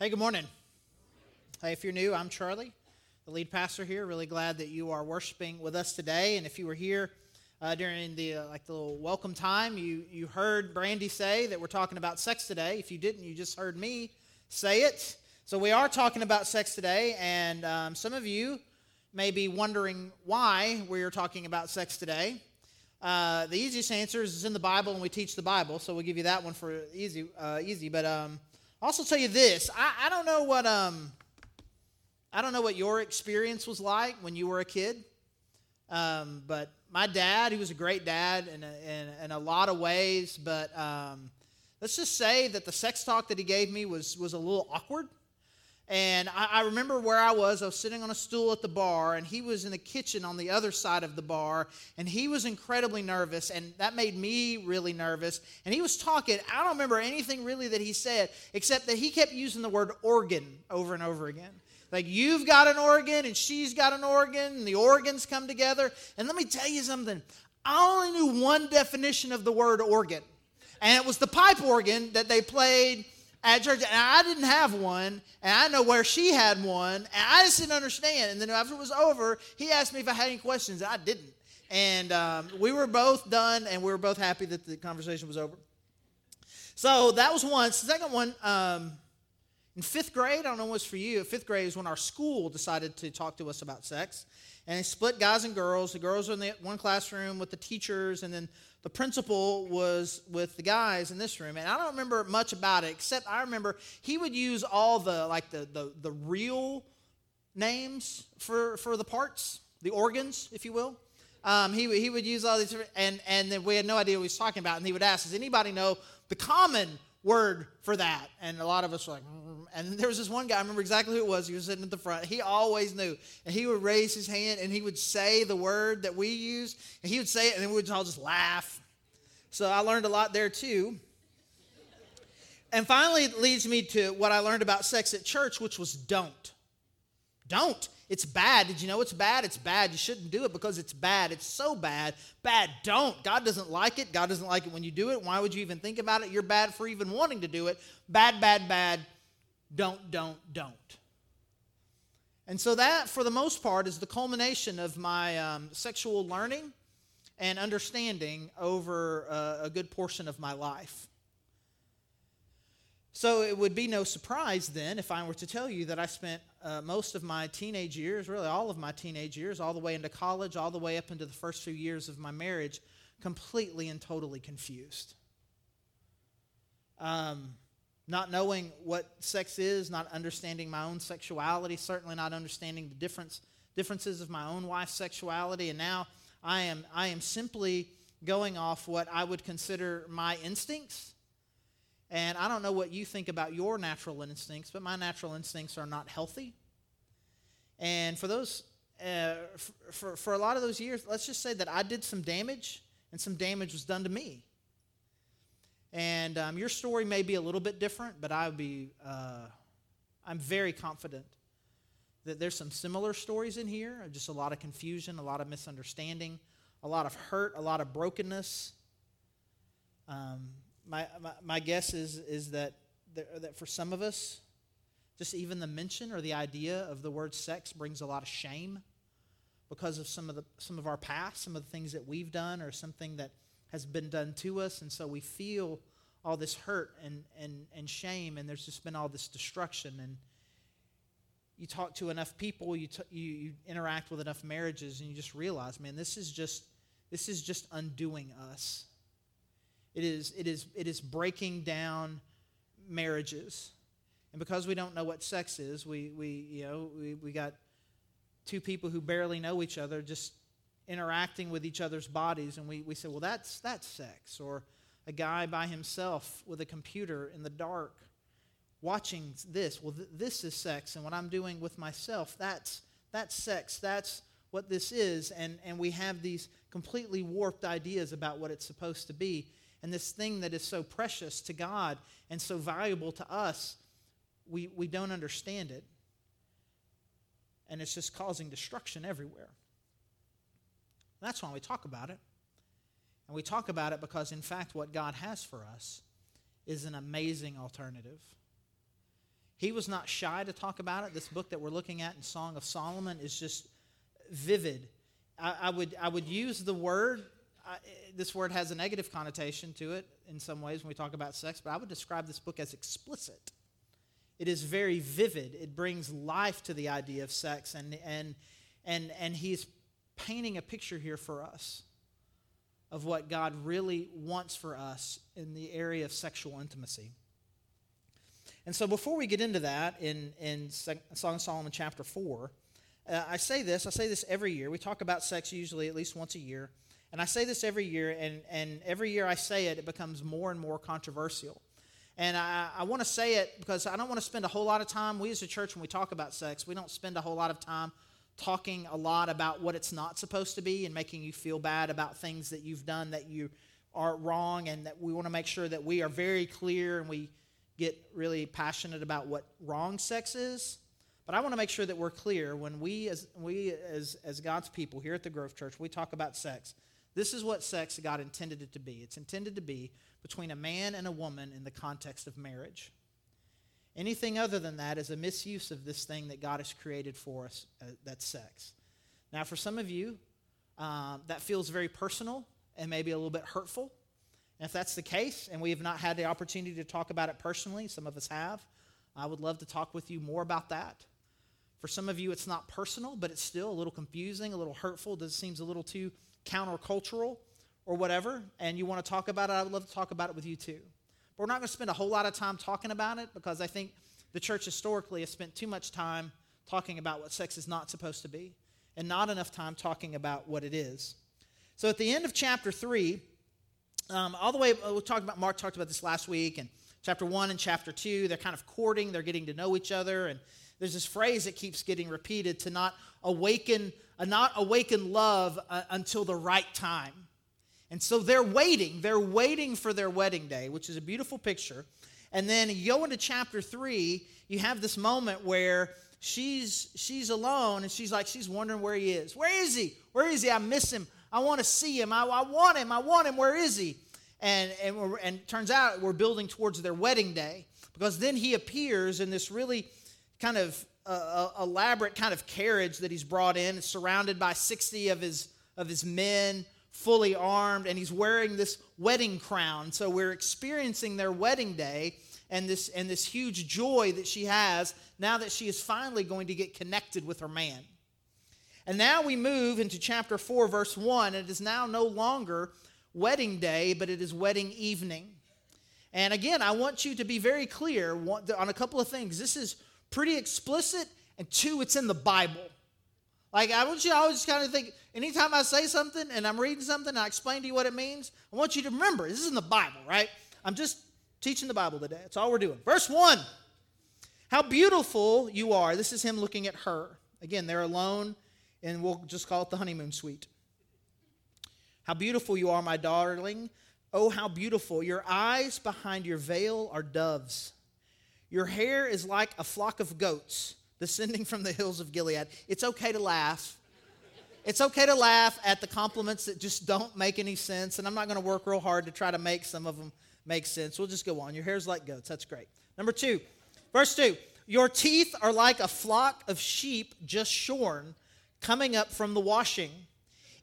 Hey, good morning. Hey, if you're new, I'm Charlie, the lead pastor here. Really glad that you are worshiping with us today. And if you were here uh, during the uh, like the little welcome time, you you heard Brandy say that we're talking about sex today. If you didn't, you just heard me say it. So we are talking about sex today, and um, some of you may be wondering why we're talking about sex today. Uh, the easiest answer is in the Bible, and we teach the Bible, so we'll give you that one for easy. Uh, easy, but um, Also tell you this: I, I don't know what um, I don't know what your experience was like when you were a kid, um, but my dad, he was a great dad in a, in, in a lot of ways, but um, let's just say that the sex talk that he gave me was was a little awkward. And I, I, remember where I was. I was sitting on a stool at the bar, and he was in the kitchen on the other side of the bar, and he was incredibly nervous, and that made me really nervous. And he was talking. I don't remember anything really that he said, except that he kept using the word organ over and over again. Like, you've got an organ, and she's got an organ, and the organs come together. And let me tell you something I only knew one definition of the word organ, and it was the pipe organ that they played at church, and I didn't have one, and I know where she had one, and I just didn't understand. And then after it was over, he asked me if I had any questions, I didn't. And um, we were both done, and we were both happy that the conversation was over. So that was one. Second one, um, in fifth grade, I don't know what's for you. Fifth grade is when our school decided to talk to us about sex. And they split guys and girls. The girls were in the one classroom with the teachers, and then the principal was with the guys in this room and i don't remember much about it except i remember he would use all the like the the, the real names for for the parts the organs if you will. Um, he, he would use all these and and then we had no idea what he was talking about and he would ask does anybody know the common word for that. And a lot of us were like mm. and there was this one guy i remember exactly who it was he was sitting at the front. He always knew. And he would raise his hand and he would say the word that we use and he would say it and then we would all just laugh. So i learned a lot there too. And finally it leads me to what i learned about sex at church which was don't. Don't it's bad. Did you know it's bad? It's bad. You shouldn't do it because it's bad. It's so bad. Bad. Don't. God doesn't like it. God doesn't like it when you do it. Why would you even think about it? You're bad for even wanting to do it. Bad, bad, bad. Don't, don't, don't. And so, that, for the most part, is the culmination of my um, sexual learning and understanding over uh, a good portion of my life. So it would be no surprise then if I were to tell you that I spent uh, most of my teenage years, really all of my teenage years, all the way into college, all the way up into the first few years of my marriage, completely and totally confused. Um, not knowing what sex is, not understanding my own sexuality, certainly not understanding the difference, differences of my own wife's sexuality, and now I am, I am simply going off what I would consider my instincts and I don't know what you think about your natural instincts, but my natural instincts are not healthy. And for those, uh, for, for a lot of those years, let's just say that I did some damage, and some damage was done to me. And um, your story may be a little bit different, but I would be, uh, I'm very confident that there's some similar stories in here, just a lot of confusion, a lot of misunderstanding, a lot of hurt, a lot of brokenness. Um, my, my, guess is, is that, that for some of us, just even the mention or the idea of the word sex brings a lot of shame because of some of, the, some of our past, some of the things that we've done, or something that has been done to us. And so we feel all this hurt and, and, and shame, and there's just been all this destruction. And you talk to enough people, you, t- you, you interact with enough marriages, and you just realize, man, this is just, this is just undoing us. It is, it is, it is breaking down marriages. And because we don't know what sex is, we, we, you know, we, we got two people who barely know each other just interacting with each other's bodies. And we, we say, well, that's, that's sex. Or a guy by himself with a computer in the dark watching this. Well, th- this is sex. And what I'm doing with myself, that's, that's sex. That's what this is. And, and we have these completely warped ideas about what it's supposed to be and this thing that is so precious to God and so valuable to us, we, we don't understand it. And it's just causing destruction everywhere. That's why we talk about it. And we talk about it because, in fact, what God has for us is an amazing alternative. He was not shy to talk about it. This book that we're looking at in Song of Solomon is just vivid. I, I would, I would use the word, I, this word has a negative connotation to it in some ways when we talk about sex, but I would describe this book as explicit. It is very vivid. It brings life to the idea of sex, and, and, and, and he's painting a picture here for us of what God really wants for us in the area of sexual intimacy. And so before we get into that in, in Song of Solomon chapter 4, uh, I say this, I say this every year. We talk about sex usually at least once a year. And I say this every year, and, and every year I say it, it becomes more and more controversial. And I, I want to say it because I don't want to spend a whole lot of time. We as a church, when we talk about sex, we don't spend a whole lot of time talking a lot about what it's not supposed to be and making you feel bad about things that you've done that you are wrong and that we want to make sure that we are very clear and we get really passionate about what wrong sex is but i want to make sure that we're clear when we as we as as god's people here at the grove church we talk about sex this is what sex god intended it to be it's intended to be between a man and a woman in the context of marriage Anything other than that is a misuse of this thing that God has created for us, uh, that's sex. Now, for some of you, um, that feels very personal and maybe a little bit hurtful. And if that's the case, and we have not had the opportunity to talk about it personally, some of us have, I would love to talk with you more about that. For some of you, it's not personal, but it's still a little confusing, a little hurtful. This seems a little too countercultural or whatever, and you want to talk about it, I would love to talk about it with you too. But we're not going to spend a whole lot of time talking about it because I think the church historically has spent too much time talking about what sex is not supposed to be and not enough time talking about what it is. So at the end of chapter 3, um, all the way, uh, we talked about, Mark talked about this last week, and chapter 1 and chapter 2, they're kind of courting, they're getting to know each other, and there's this phrase that keeps getting repeated to not awaken, uh, not awaken love uh, until the right time. And so they're waiting. They're waiting for their wedding day, which is a beautiful picture. And then you go into chapter three, you have this moment where she's she's alone and she's like, she's wondering where he is. Where is he? Where is he? I miss him. I want to see him. I, I want him. I want him. Where is he? And and and turns out we're building towards their wedding day because then he appears in this really kind of uh, elaborate kind of carriage that he's brought in, surrounded by sixty of his of his men fully armed, and he's wearing this wedding crown. So we're experiencing their wedding day and this, and this huge joy that she has now that she is finally going to get connected with her man. And now we move into chapter 4, verse 1. It is now no longer wedding day, but it is wedding evening. And again, I want you to be very clear on a couple of things. This is pretty explicit, and two, it's in the Bible. Like, I want you to always kind of think, anytime I say something and I'm reading something I explain to you what it means, I want you to remember this is in the Bible, right? I'm just teaching the Bible today. That's all we're doing. Verse 1 How beautiful you are. This is him looking at her. Again, they're alone, and we'll just call it the honeymoon suite. How beautiful you are, my darling. Oh, how beautiful. Your eyes behind your veil are doves. Your hair is like a flock of goats descending from the hills of Gilead. It's okay to laugh. It's okay to laugh at the compliments that just don't make any sense, and I'm not going to work real hard to try to make some of them make sense. We'll just go on. Your hair's like goats. That's great. Number two, verse two Your teeth are like a flock of sheep just shorn, coming up from the washing.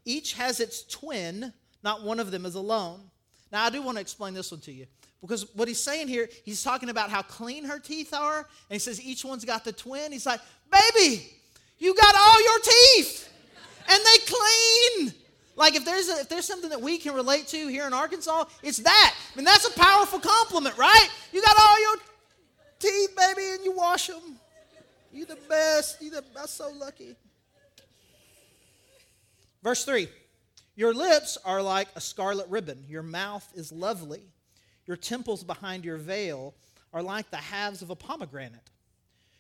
Each has its twin, not one of them is alone. Now, I do want to explain this one to you. Because what he's saying here, he's talking about how clean her teeth are, and he says each one's got the twin. He's like, baby, you got all your teeth, and they clean. Like if there's a, if there's something that we can relate to here in Arkansas, it's that. I mean, that's a powerful compliment, right? You got all your teeth, baby, and you wash them. You the best. You the I'm so lucky. Verse three. Your lips are like a scarlet ribbon. Your mouth is lovely. Your temples behind your veil are like the halves of a pomegranate.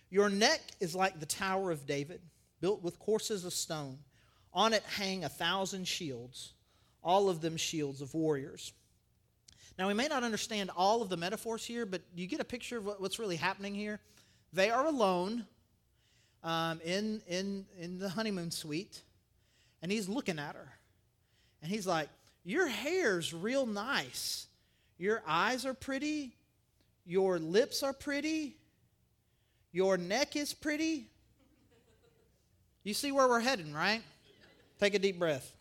Your neck is like the Tower of David, built with courses of stone. On it hang a thousand shields, all of them shields of warriors. Now, we may not understand all of the metaphors here, but you get a picture of what's really happening here. They are alone um, in, in, in the honeymoon suite, and he's looking at her. And he's like, Your hair's real nice. Your eyes are pretty. Your lips are pretty. Your neck is pretty. You see where we're heading, right? Take a deep breath.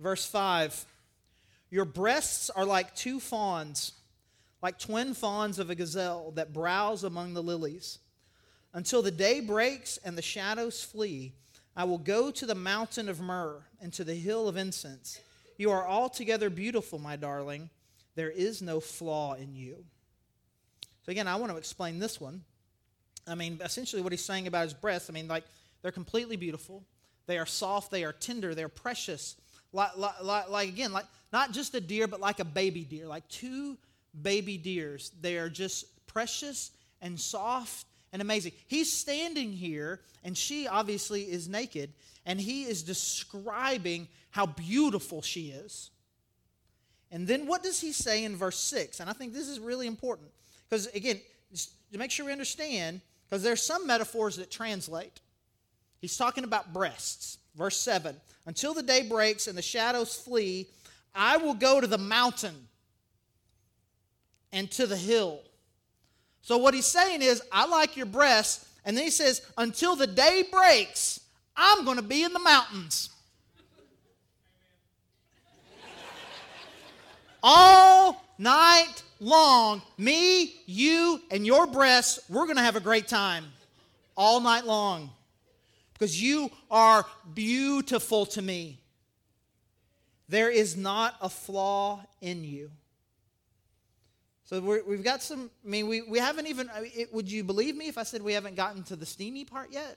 Verse 5 Your breasts are like two fawns, like twin fawns of a gazelle that browse among the lilies. Until the day breaks and the shadows flee, I will go to the mountain of myrrh and to the hill of incense. You are altogether beautiful, my darling. There is no flaw in you. So, again, I want to explain this one. I mean, essentially, what he's saying about his breasts, I mean, like, they're completely beautiful. They are soft, they are tender, they're precious. Like, like, like, again, like not just a deer, but like a baby deer, like two baby deers. They are just precious and soft and amazing. He's standing here, and she obviously is naked, and he is describing how beautiful she is. And then what does he say in verse 6? And I think this is really important because, again, to make sure we understand, because there's some metaphors that translate. He's talking about breasts. Verse 7 Until the day breaks and the shadows flee, I will go to the mountain and to the hill. So, what he's saying is, I like your breasts. And then he says, Until the day breaks, I'm going to be in the mountains. All night long, me, you, and your breasts, we're going to have a great time. All night long because you are beautiful to me. There is not a flaw in you. So we have got some, I mean, we, we haven't even, it, would you believe me if I said we haven't gotten to the steamy part yet?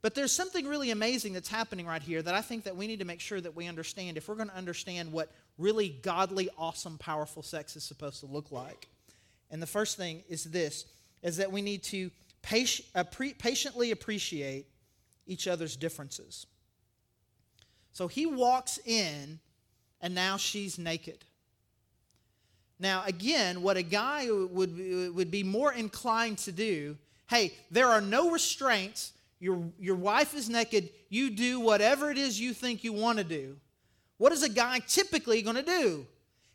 But there's something really amazing that's happening right here that I think that we need to make sure that we understand if we're going to understand what really godly, awesome, powerful sex is supposed to look like. And the first thing is this, is that we need to patiently appreciate each other's differences. So he walks in, and now she's naked. Now, again, what a guy would, would be more inclined to do hey, there are no restraints. Your, your wife is naked. You do whatever it is you think you want to do. What is a guy typically going to do?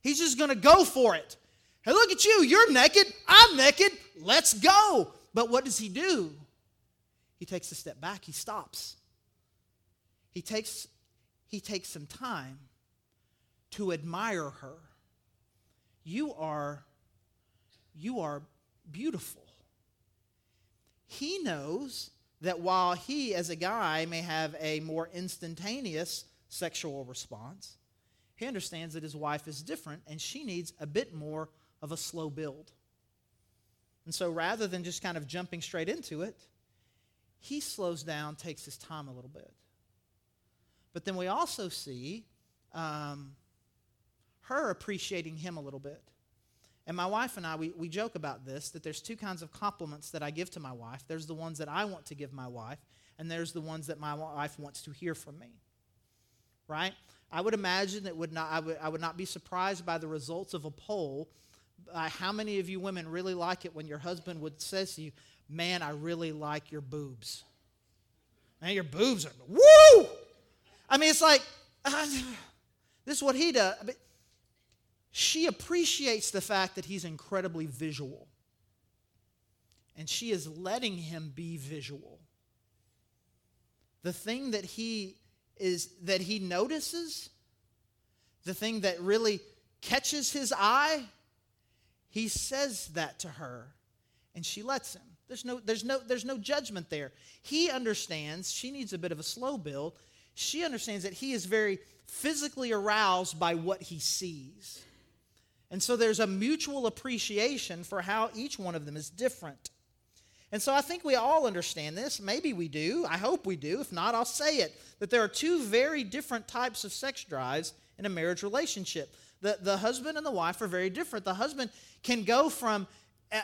He's just going to go for it. Hey, look at you. You're naked. I'm naked. Let's go. But what does he do? He takes a step back, he stops. He takes, he takes some time to admire her. You are, you are beautiful. He knows that while he, as a guy, may have a more instantaneous sexual response, he understands that his wife is different and she needs a bit more of a slow build. And so rather than just kind of jumping straight into it, he slows down, takes his time a little bit. But then we also see um, her appreciating him a little bit. And my wife and I, we, we joke about this that there's two kinds of compliments that I give to my wife. There's the ones that I want to give my wife, and there's the ones that my wife wants to hear from me. Right? I would imagine that would not, I, would, I would not be surprised by the results of a poll uh, how many of you women really like it when your husband would say to you, Man, I really like your boobs? Man, your boobs are, woo! I mean, it's like, uh, this is what he does. She appreciates the fact that he's incredibly visual. And she is letting him be visual. The thing that he is that he notices, the thing that really catches his eye, he says that to her, and she lets him. There's no, there's, no, there's no judgment there. He understands she needs a bit of a slow build. She understands that he is very physically aroused by what he sees. And so there's a mutual appreciation for how each one of them is different. And so I think we all understand this. Maybe we do. I hope we do. If not, I'll say it that there are two very different types of sex drives in a marriage relationship the, the husband and the wife are very different. The husband can go from uh,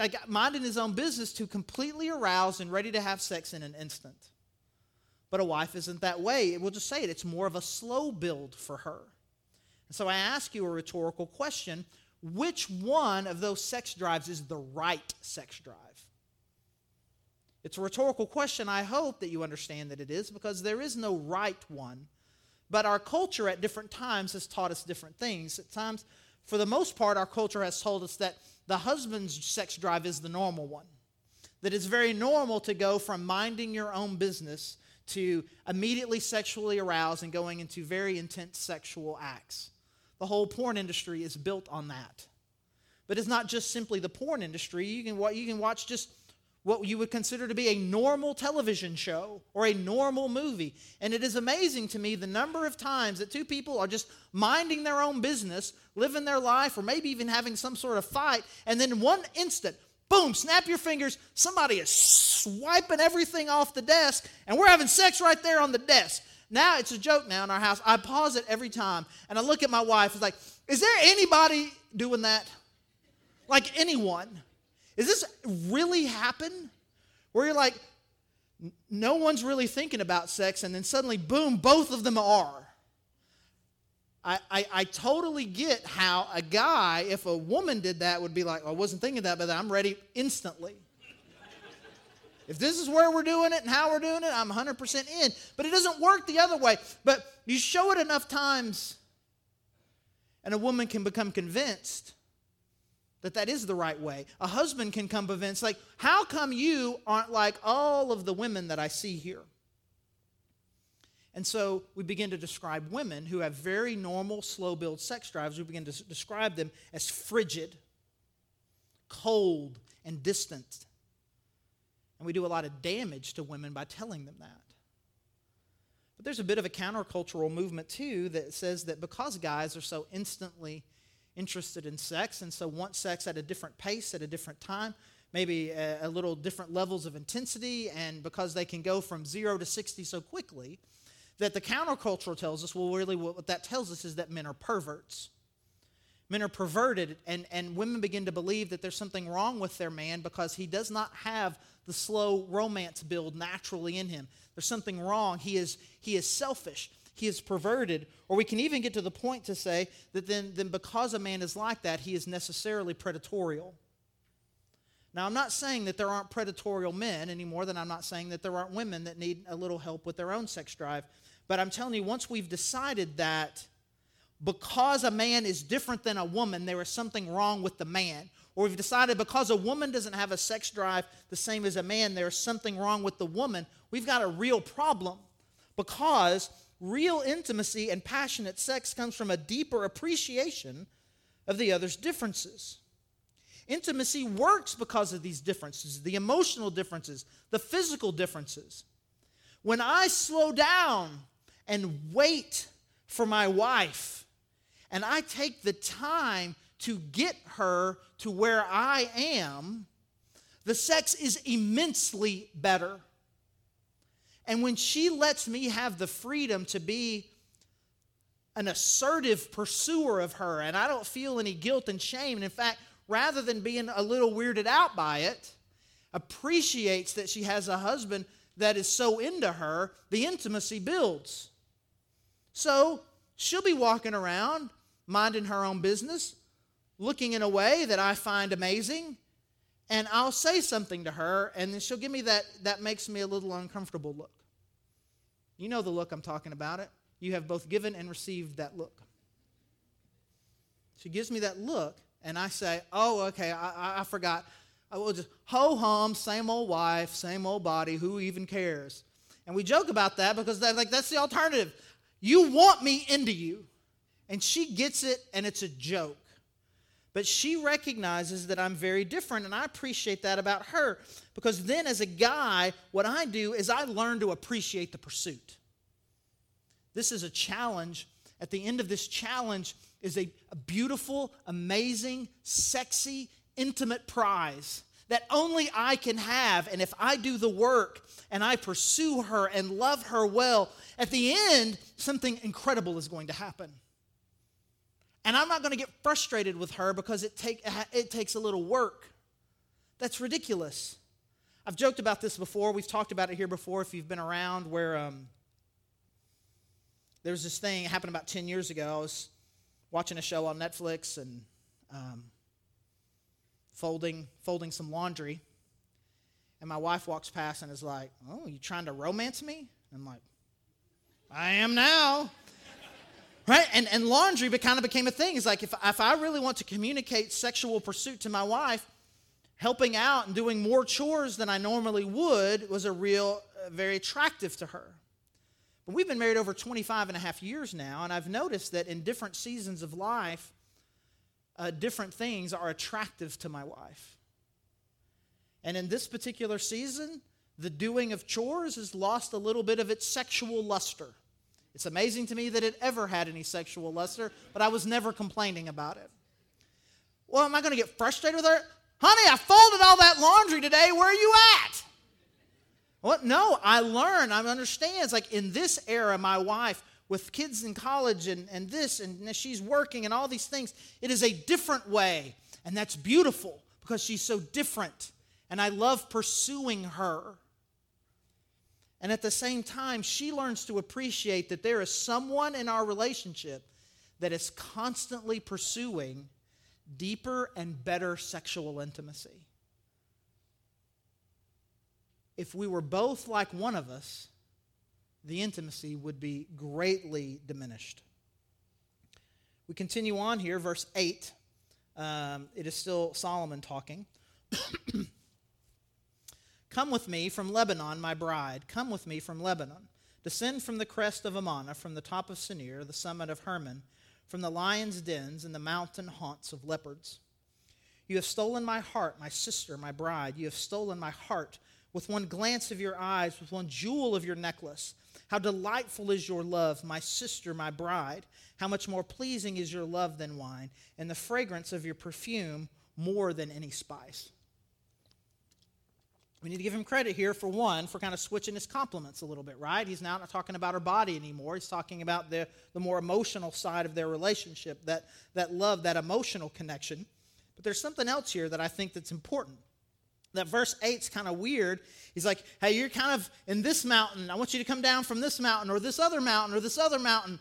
uh, minding his own business to completely aroused and ready to have sex in an instant. But a wife isn't that way. We'll just say it. It's more of a slow build for her. And so I ask you a rhetorical question which one of those sex drives is the right sex drive? It's a rhetorical question. I hope that you understand that it is because there is no right one. But our culture at different times has taught us different things. At times, for the most part, our culture has told us that the husband's sex drive is the normal one. That it's very normal to go from minding your own business to immediately sexually aroused and going into very intense sexual acts. The whole porn industry is built on that. But it's not just simply the porn industry. You can, you can watch just what you would consider to be a normal television show or a normal movie. And it is amazing to me the number of times that two people are just minding their own business, living their life, or maybe even having some sort of fight, and then in one instant, boom, snap your fingers, somebody is swiping everything off the desk, and we're having sex right there on the desk. Now it's a joke now in our house. I pause it every time, and I look at my wife. It's like, is there anybody doing that? Like anyone? Is this really happen? Where you're like, no one's really thinking about sex, and then suddenly, boom, both of them are. I, I, I, totally get how a guy, if a woman did that, would be like, oh, I wasn't thinking that, but I'm ready instantly. If this is where we're doing it and how we're doing it, I'm 100% in. But it doesn't work the other way. But you show it enough times, and a woman can become convinced that that is the right way. A husband can come convinced, like, how come you aren't like all of the women that I see here? And so we begin to describe women who have very normal, slow build sex drives. We begin to describe them as frigid, cold, and distant. And we do a lot of damage to women by telling them that. But there's a bit of a countercultural movement, too, that says that because guys are so instantly interested in sex and so want sex at a different pace, at a different time, maybe a, a little different levels of intensity, and because they can go from zero to 60 so quickly, that the counterculture tells us, well, really, what that tells us is that men are perverts. Men are perverted, and, and women begin to believe that there's something wrong with their man because he does not have the slow romance build naturally in him. There's something wrong. He is, he is selfish. He is perverted. Or we can even get to the point to say that then, then because a man is like that, he is necessarily predatorial. Now, I'm not saying that there aren't predatorial men any more than I'm not saying that there aren't women that need a little help with their own sex drive. But I'm telling you, once we've decided that because a man is different than a woman, there is something wrong with the man. Or we've decided because a woman doesn't have a sex drive the same as a man, there's something wrong with the woman. We've got a real problem because real intimacy and passionate sex comes from a deeper appreciation of the other's differences. Intimacy works because of these differences the emotional differences, the physical differences. When I slow down and wait for my wife. And I take the time to get her to where I am, the sex is immensely better. And when she lets me have the freedom to be an assertive pursuer of her, and I don't feel any guilt and shame, and in fact, rather than being a little weirded out by it, appreciates that she has a husband that is so into her, the intimacy builds. So she'll be walking around, minding her own business, looking in a way that I find amazing, and I'll say something to her, and then she'll give me that, that makes me a little uncomfortable look. You know the look I'm talking about it. You have both given and received that look. She gives me that look, and I say, Oh, okay, I, I forgot. I will just ho hum, same old wife, same old body, who even cares? And we joke about that because like that's the alternative. You want me into you. And she gets it, and it's a joke. But she recognizes that I'm very different, and I appreciate that about her. Because then, as a guy, what I do is I learn to appreciate the pursuit. This is a challenge. At the end of this challenge is a, a beautiful, amazing, sexy, intimate prize that only I can have. And if I do the work and I pursue her and love her well, at the end, something incredible is going to happen. And I'm not going to get frustrated with her because it, take, it takes a little work. That's ridiculous. I've joked about this before. We've talked about it here before if you've been around, where um, there was this thing happened about 10 years ago. I was watching a show on Netflix and um, folding, folding some laundry. And my wife walks past and is like, Oh, you trying to romance me? I'm like, I am now. Right? And, and laundry kind of became a thing. It's like if, if I really want to communicate sexual pursuit to my wife, helping out and doing more chores than I normally would was a real, uh, very attractive to her. But we've been married over 25 and a half years now, and I've noticed that in different seasons of life, uh, different things are attractive to my wife. And in this particular season, the doing of chores has lost a little bit of its sexual luster. It's amazing to me that it ever had any sexual luster, but I was never complaining about it. Well, am I going to get frustrated with her? Honey, I folded all that laundry today. Where are you at? What? No, I learn. I understand. It's like in this era, my wife, with kids in college and, and this, and she's working and all these things, it is a different way. And that's beautiful because she's so different. And I love pursuing her. And at the same time, she learns to appreciate that there is someone in our relationship that is constantly pursuing deeper and better sexual intimacy. If we were both like one of us, the intimacy would be greatly diminished. We continue on here, verse 8. Um, it is still Solomon talking. Come with me from Lebanon, my bride. Come with me from Lebanon. Descend from the crest of Amana, from the top of Senir, the summit of Hermon, from the lion's dens and the mountain haunts of leopards. You have stolen my heart, my sister, my bride. You have stolen my heart with one glance of your eyes, with one jewel of your necklace. How delightful is your love, my sister, my bride. How much more pleasing is your love than wine, and the fragrance of your perfume more than any spice. We need to give him credit here for one, for kind of switching his compliments a little bit, right? He's now not talking about her body anymore. He's talking about the, the more emotional side of their relationship, that, that love, that emotional connection. But there's something else here that I think that's important. That verse 8's kind of weird. He's like, hey, you're kind of in this mountain. I want you to come down from this mountain or this other mountain or this other mountain.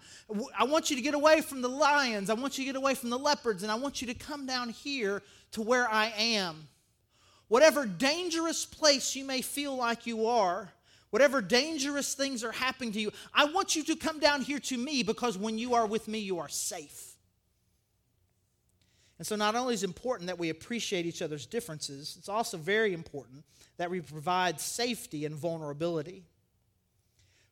I want you to get away from the lions. I want you to get away from the leopards. And I want you to come down here to where I am. Whatever dangerous place you may feel like you are, whatever dangerous things are happening to you, I want you to come down here to me because when you are with me, you are safe. And so, not only is it important that we appreciate each other's differences, it's also very important that we provide safety and vulnerability.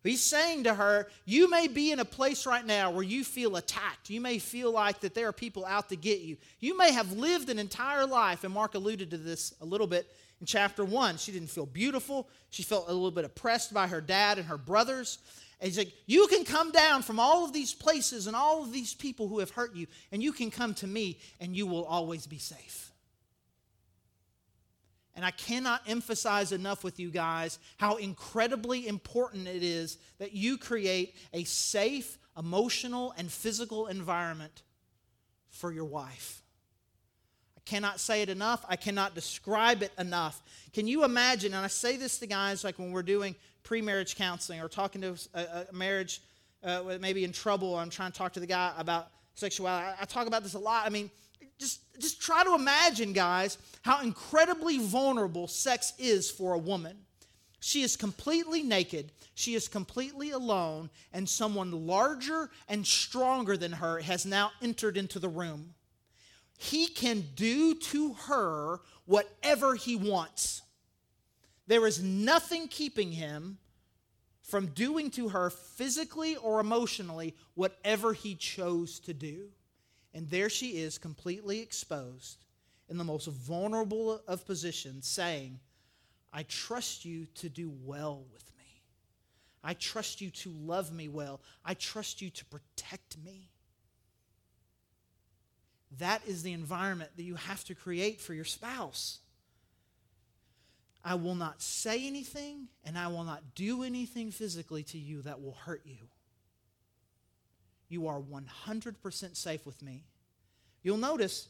He's saying to her, You may be in a place right now where you feel attacked. You may feel like that there are people out to get you. You may have lived an entire life, and Mark alluded to this a little bit in chapter one. She didn't feel beautiful. She felt a little bit oppressed by her dad and her brothers. And he's like, You can come down from all of these places and all of these people who have hurt you, and you can come to me, and you will always be safe. And I cannot emphasize enough with you guys how incredibly important it is that you create a safe, emotional, and physical environment for your wife. I cannot say it enough. I cannot describe it enough. Can you imagine? And I say this to guys like when we're doing pre marriage counseling or talking to a, a marriage uh, maybe in trouble. I'm trying to talk to the guy about sexuality. I, I talk about this a lot. I mean, just, just try to imagine, guys, how incredibly vulnerable sex is for a woman. She is completely naked, she is completely alone, and someone larger and stronger than her has now entered into the room. He can do to her whatever he wants. There is nothing keeping him from doing to her physically or emotionally whatever he chose to do. And there she is, completely exposed in the most vulnerable of positions, saying, I trust you to do well with me. I trust you to love me well. I trust you to protect me. That is the environment that you have to create for your spouse. I will not say anything and I will not do anything physically to you that will hurt you. You are 100% safe with me. You'll notice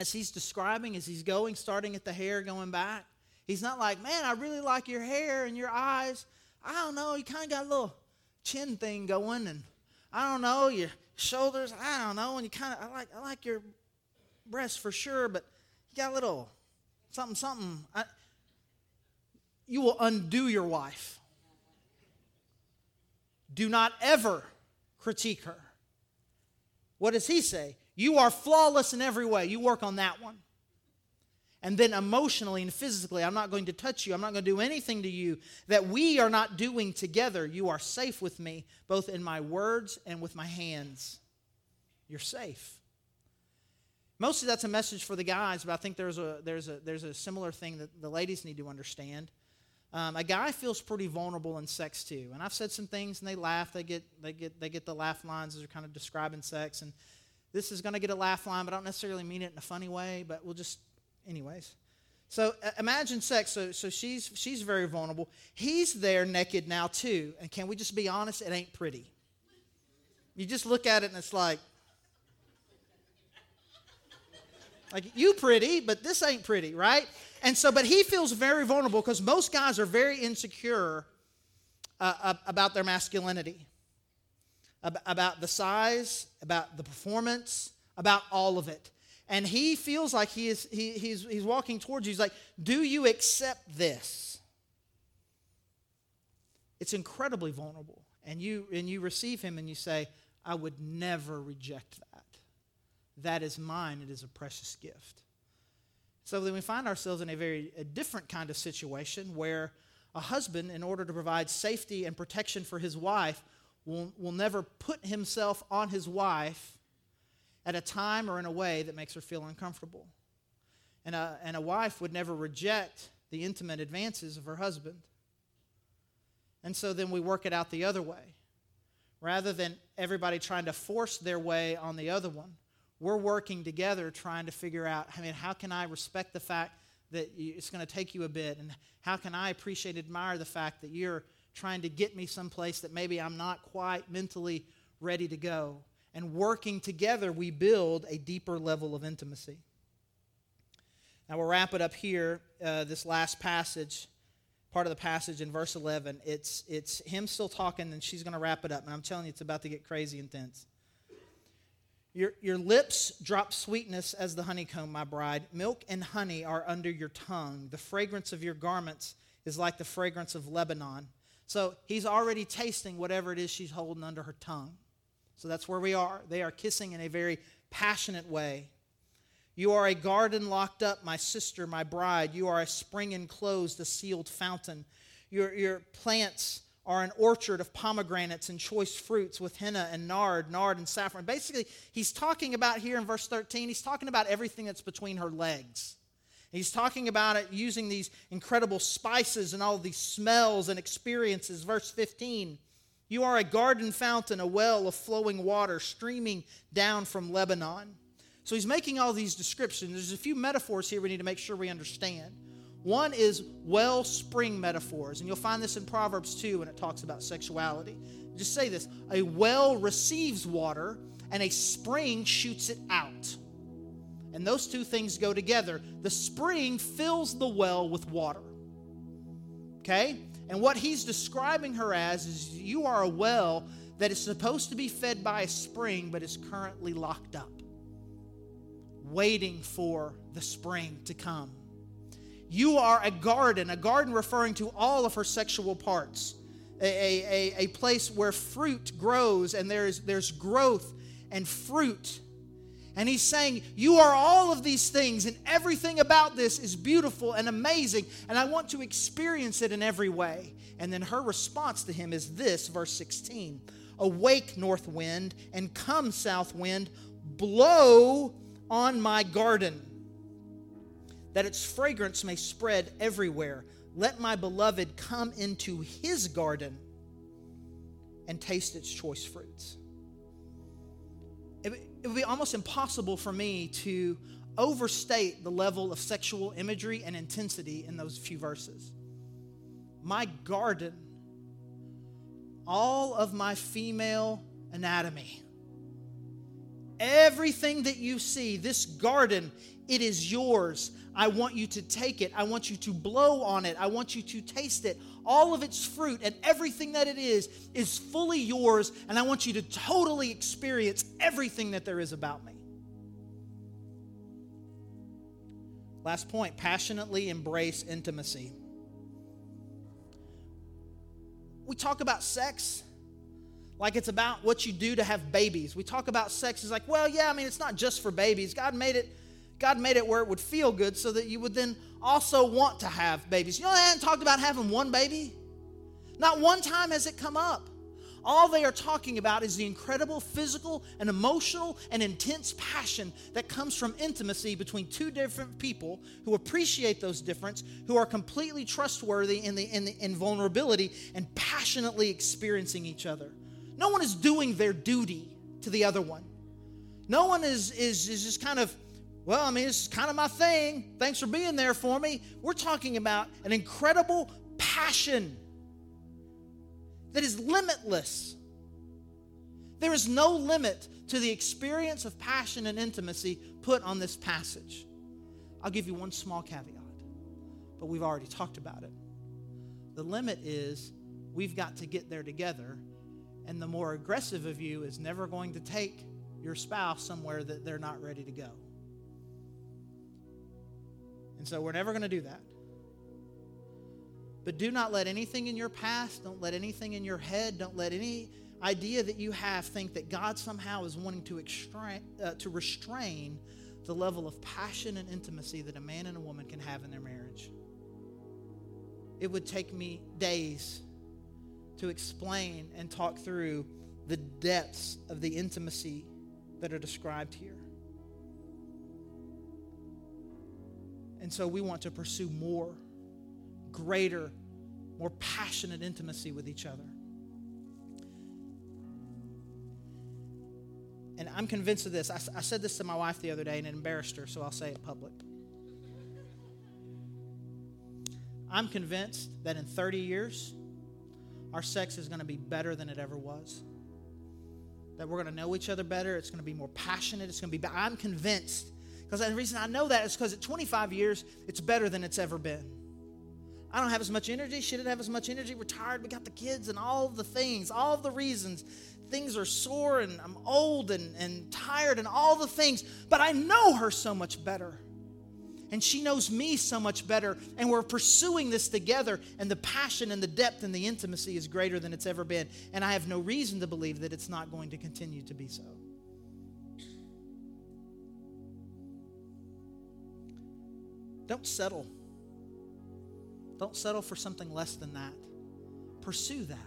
as he's describing, as he's going, starting at the hair, going back, he's not like, man, I really like your hair and your eyes. I don't know, you kind of got a little chin thing going, and I don't know, your shoulders, I don't know, and you kind of, I like, I like your breasts for sure, but you got a little something, something. I, you will undo your wife. Do not ever critique her. What does he say? You are flawless in every way. You work on that one. And then emotionally and physically, I'm not going to touch you. I'm not going to do anything to you that we are not doing together. You are safe with me, both in my words and with my hands. You're safe. Mostly that's a message for the guys, but I think there's a, there's a, there's a similar thing that the ladies need to understand. Um, a guy feels pretty vulnerable in sex too, and I've said some things, and they laugh. They get they get they get the laugh lines as they're kind of describing sex, and this is going to get a laugh line, but I don't necessarily mean it in a funny way. But we'll just, anyways. So uh, imagine sex. So so she's she's very vulnerable. He's there naked now too, and can we just be honest? It ain't pretty. You just look at it and it's like, like you pretty, but this ain't pretty, right? And so, but he feels very vulnerable because most guys are very insecure uh, about their masculinity, about the size, about the performance, about all of it. And he feels like he is, he, he's, he's walking towards you. He's like, Do you accept this? It's incredibly vulnerable. And you, and you receive him and you say, I would never reject that. That is mine. It is a precious gift. So then we find ourselves in a very a different kind of situation where a husband, in order to provide safety and protection for his wife, will, will never put himself on his wife at a time or in a way that makes her feel uncomfortable. And a, and a wife would never reject the intimate advances of her husband. And so then we work it out the other way. Rather than everybody trying to force their way on the other one, we're working together trying to figure out I mean, how can I respect the fact that it's going to take you a bit? And how can I appreciate, admire the fact that you're trying to get me someplace that maybe I'm not quite mentally ready to go? And working together, we build a deeper level of intimacy. Now, we'll wrap it up here, uh, this last passage, part of the passage in verse 11. It's, it's him still talking, and she's going to wrap it up. And I'm telling you, it's about to get crazy intense. Your, your lips drop sweetness as the honeycomb, my bride. Milk and honey are under your tongue. The fragrance of your garments is like the fragrance of Lebanon. So he's already tasting whatever it is she's holding under her tongue. So that's where we are. They are kissing in a very passionate way. You are a garden locked up, my sister, my bride. You are a spring enclosed, a sealed fountain. Your, your plants are an orchard of pomegranates and choice fruits with henna and nard, nard and saffron. Basically, he's talking about here in verse 13, he's talking about everything that's between her legs. He's talking about it using these incredible spices and all these smells and experiences. Verse 15 You are a garden fountain, a well of flowing water streaming down from Lebanon. So he's making all these descriptions. There's a few metaphors here we need to make sure we understand. One is wellspring metaphors, and you'll find this in Proverbs 2 when it talks about sexuality. Just say this a well receives water, and a spring shoots it out. And those two things go together. The spring fills the well with water. Okay? And what he's describing her as is you are a well that is supposed to be fed by a spring, but is currently locked up, waiting for the spring to come. You are a garden, a garden referring to all of her sexual parts, a, a, a place where fruit grows and there's, there's growth and fruit. And he's saying, You are all of these things, and everything about this is beautiful and amazing, and I want to experience it in every way. And then her response to him is this, verse 16 Awake, north wind, and come, south wind, blow on my garden that its fragrance may spread everywhere. Let my beloved come into his garden and taste its choice fruits. It, would be almost impossible for me to overstate the level of sexual imagery and intensity in those few verses. My garden, all of my female anatomy, everything that you see, this garden, it is yours. I want you to take it. I want you to blow on it. I want you to taste it. All of its fruit and everything that it is is fully yours, and I want you to totally experience everything that there is about me. Last point passionately embrace intimacy. We talk about sex like it's about what you do to have babies. We talk about sex. It's like, well, yeah, I mean, it's not just for babies. God made it. God made it where it would feel good so that you would then also want to have babies. You know, they hadn't talked about having one baby. Not one time has it come up. All they are talking about is the incredible physical and emotional and intense passion that comes from intimacy between two different people who appreciate those differences, who are completely trustworthy in the, in the in vulnerability and passionately experiencing each other. No one is doing their duty to the other one. No one is, is, is just kind of, well, I mean, it's kind of my thing. Thanks for being there for me. We're talking about an incredible passion that is limitless. There is no limit to the experience of passion and intimacy put on this passage. I'll give you one small caveat, but we've already talked about it. The limit is we've got to get there together and the more aggressive of you is never going to take your spouse somewhere that they're not ready to go. And so we're never going to do that. But do not let anything in your past, don't let anything in your head, don't let any idea that you have think that God somehow is wanting to, extra- uh, to restrain the level of passion and intimacy that a man and a woman can have in their marriage. It would take me days to explain and talk through the depths of the intimacy that are described here. And so we want to pursue more, greater, more passionate intimacy with each other. And I'm convinced of this. I, I, said this to my wife the other day and it embarrassed her, so I'll say it public. I'm convinced that in 30 years, our sex is going to be better than it ever was. That we're going to know each other better. It's going to be more passionate. It's going to be. I'm convinced because the reason I know that is because at 25 years, it's better than it's ever been. I don't have as much energy. She didn't have as much energy. We're tired. We got the kids and all the things, all the reasons. Things are sore and I'm old and, and tired and all the things. But I know her so much better and she knows me so much better and we're pursuing this together and the passion and the depth and the intimacy is greater than it's ever been. And i have no reason to believe that it's not going to continue to be so. Don't settle. Don't settle for something less than that. Pursue that.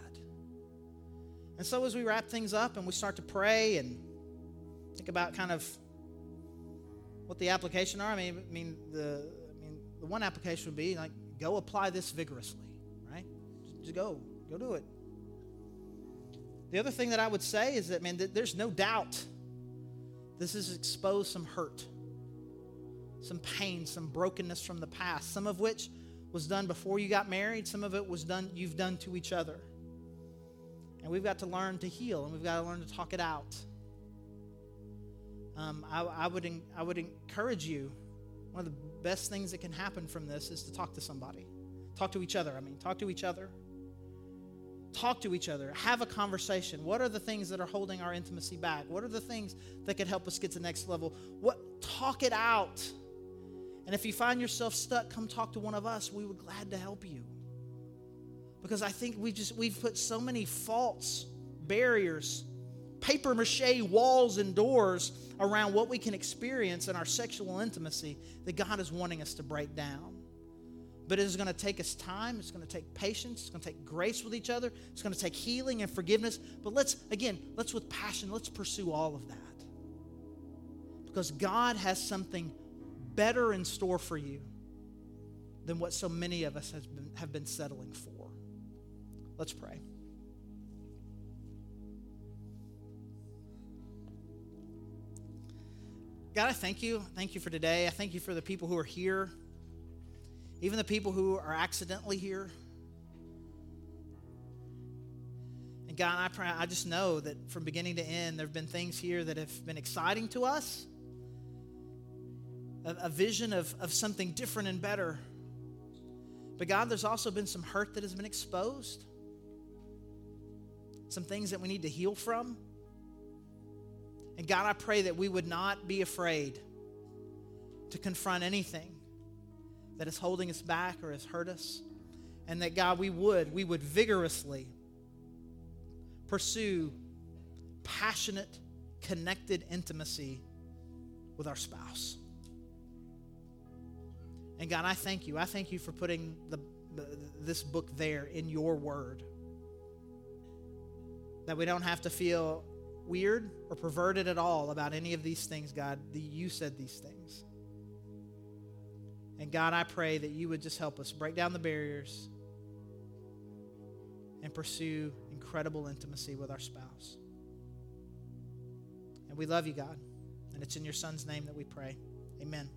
And so as we wrap things up and we start to pray and think about kind of what the application are. I mean, I mean the I mean the one application would be like go apply this vigorously, right? Just go, go do it. The other thing that I would say is that man, there's no doubt this has exposed some hurt, some pain, some brokenness from the past. Some of which was done before you got married. Some of it was done you've done to each other. And we've got to learn to heal, and we've got to learn to talk it out um, I, I, would, I would encourage you. One of the best things that can happen from this is to talk to somebody. Talk to each other. I mean, talk to each other. Talk to each other. Have a conversation. What are the things that are holding our intimacy back? What are the things that could help us get to the next level? What talk it out. And if you find yourself stuck, come talk to one of us. We would glad to help you. Because I think we just we've put so many false barriers paper mache walls and doors around what we can experience in our sexual intimacy that God is wanting us to break down. But it is going to take us time. It's going to take patience. It's going to take grace with each other. It's going to take healing and forgiveness. But let's, again, let's with passion, let's pursue all of that. Because God has something better in store for you than what so many of us has been, have been settling for. Let's pray. God, I thank you. Thank you for today. I thank you for the people who are here, even the people who are accidentally here. And God, I pray, I just know that from beginning to end, there have been things here that have been exciting to us, a, a vision of, of something different and better. But God, there's also been some hurt that has been exposed, some things that we need to heal from. And God, I pray that we would not be afraid to confront anything that is holding us back or has hurt us. And that God, we would, we would vigorously pursue passionate, connected intimacy with our spouse. And God, I thank you. I thank you for putting the, this book there in your word. That we don't have to feel weird or perverted at all about any of these things, God. You said these things. And God, I pray that you would just help us break down the barriers and pursue incredible intimacy with our spouse. And we love you, God. And it's in your Son's name that we pray. Amen.